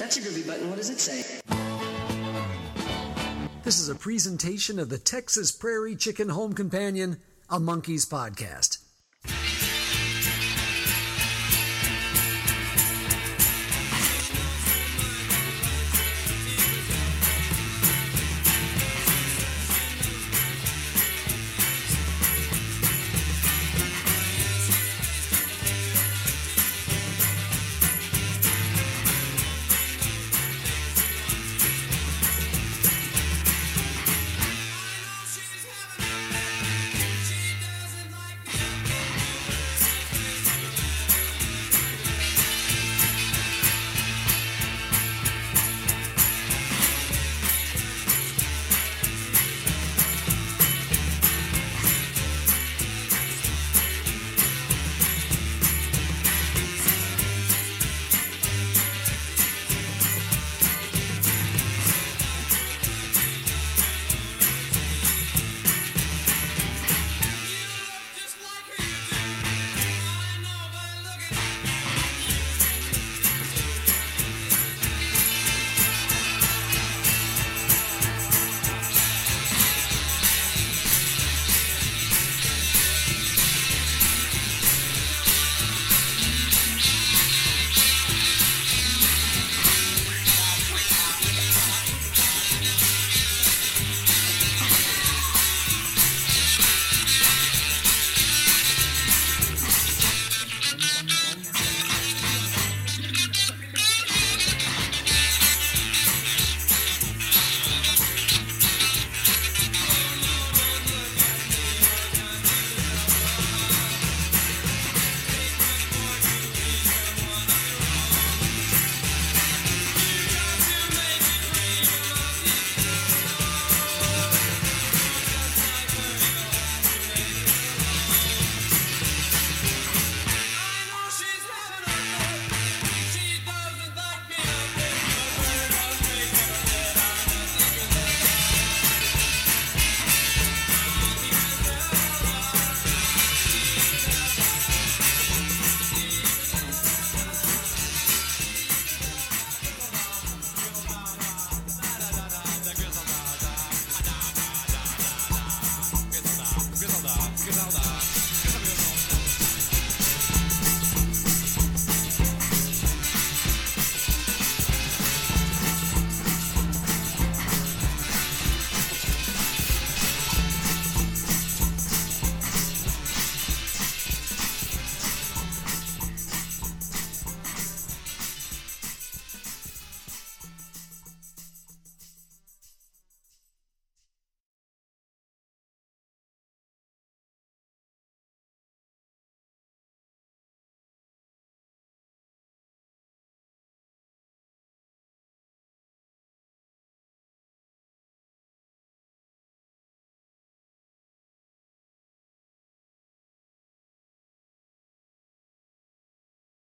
That's a groovy button. What does it say? This is a presentation of the Texas Prairie Chicken Home Companion, a Monkeys podcast.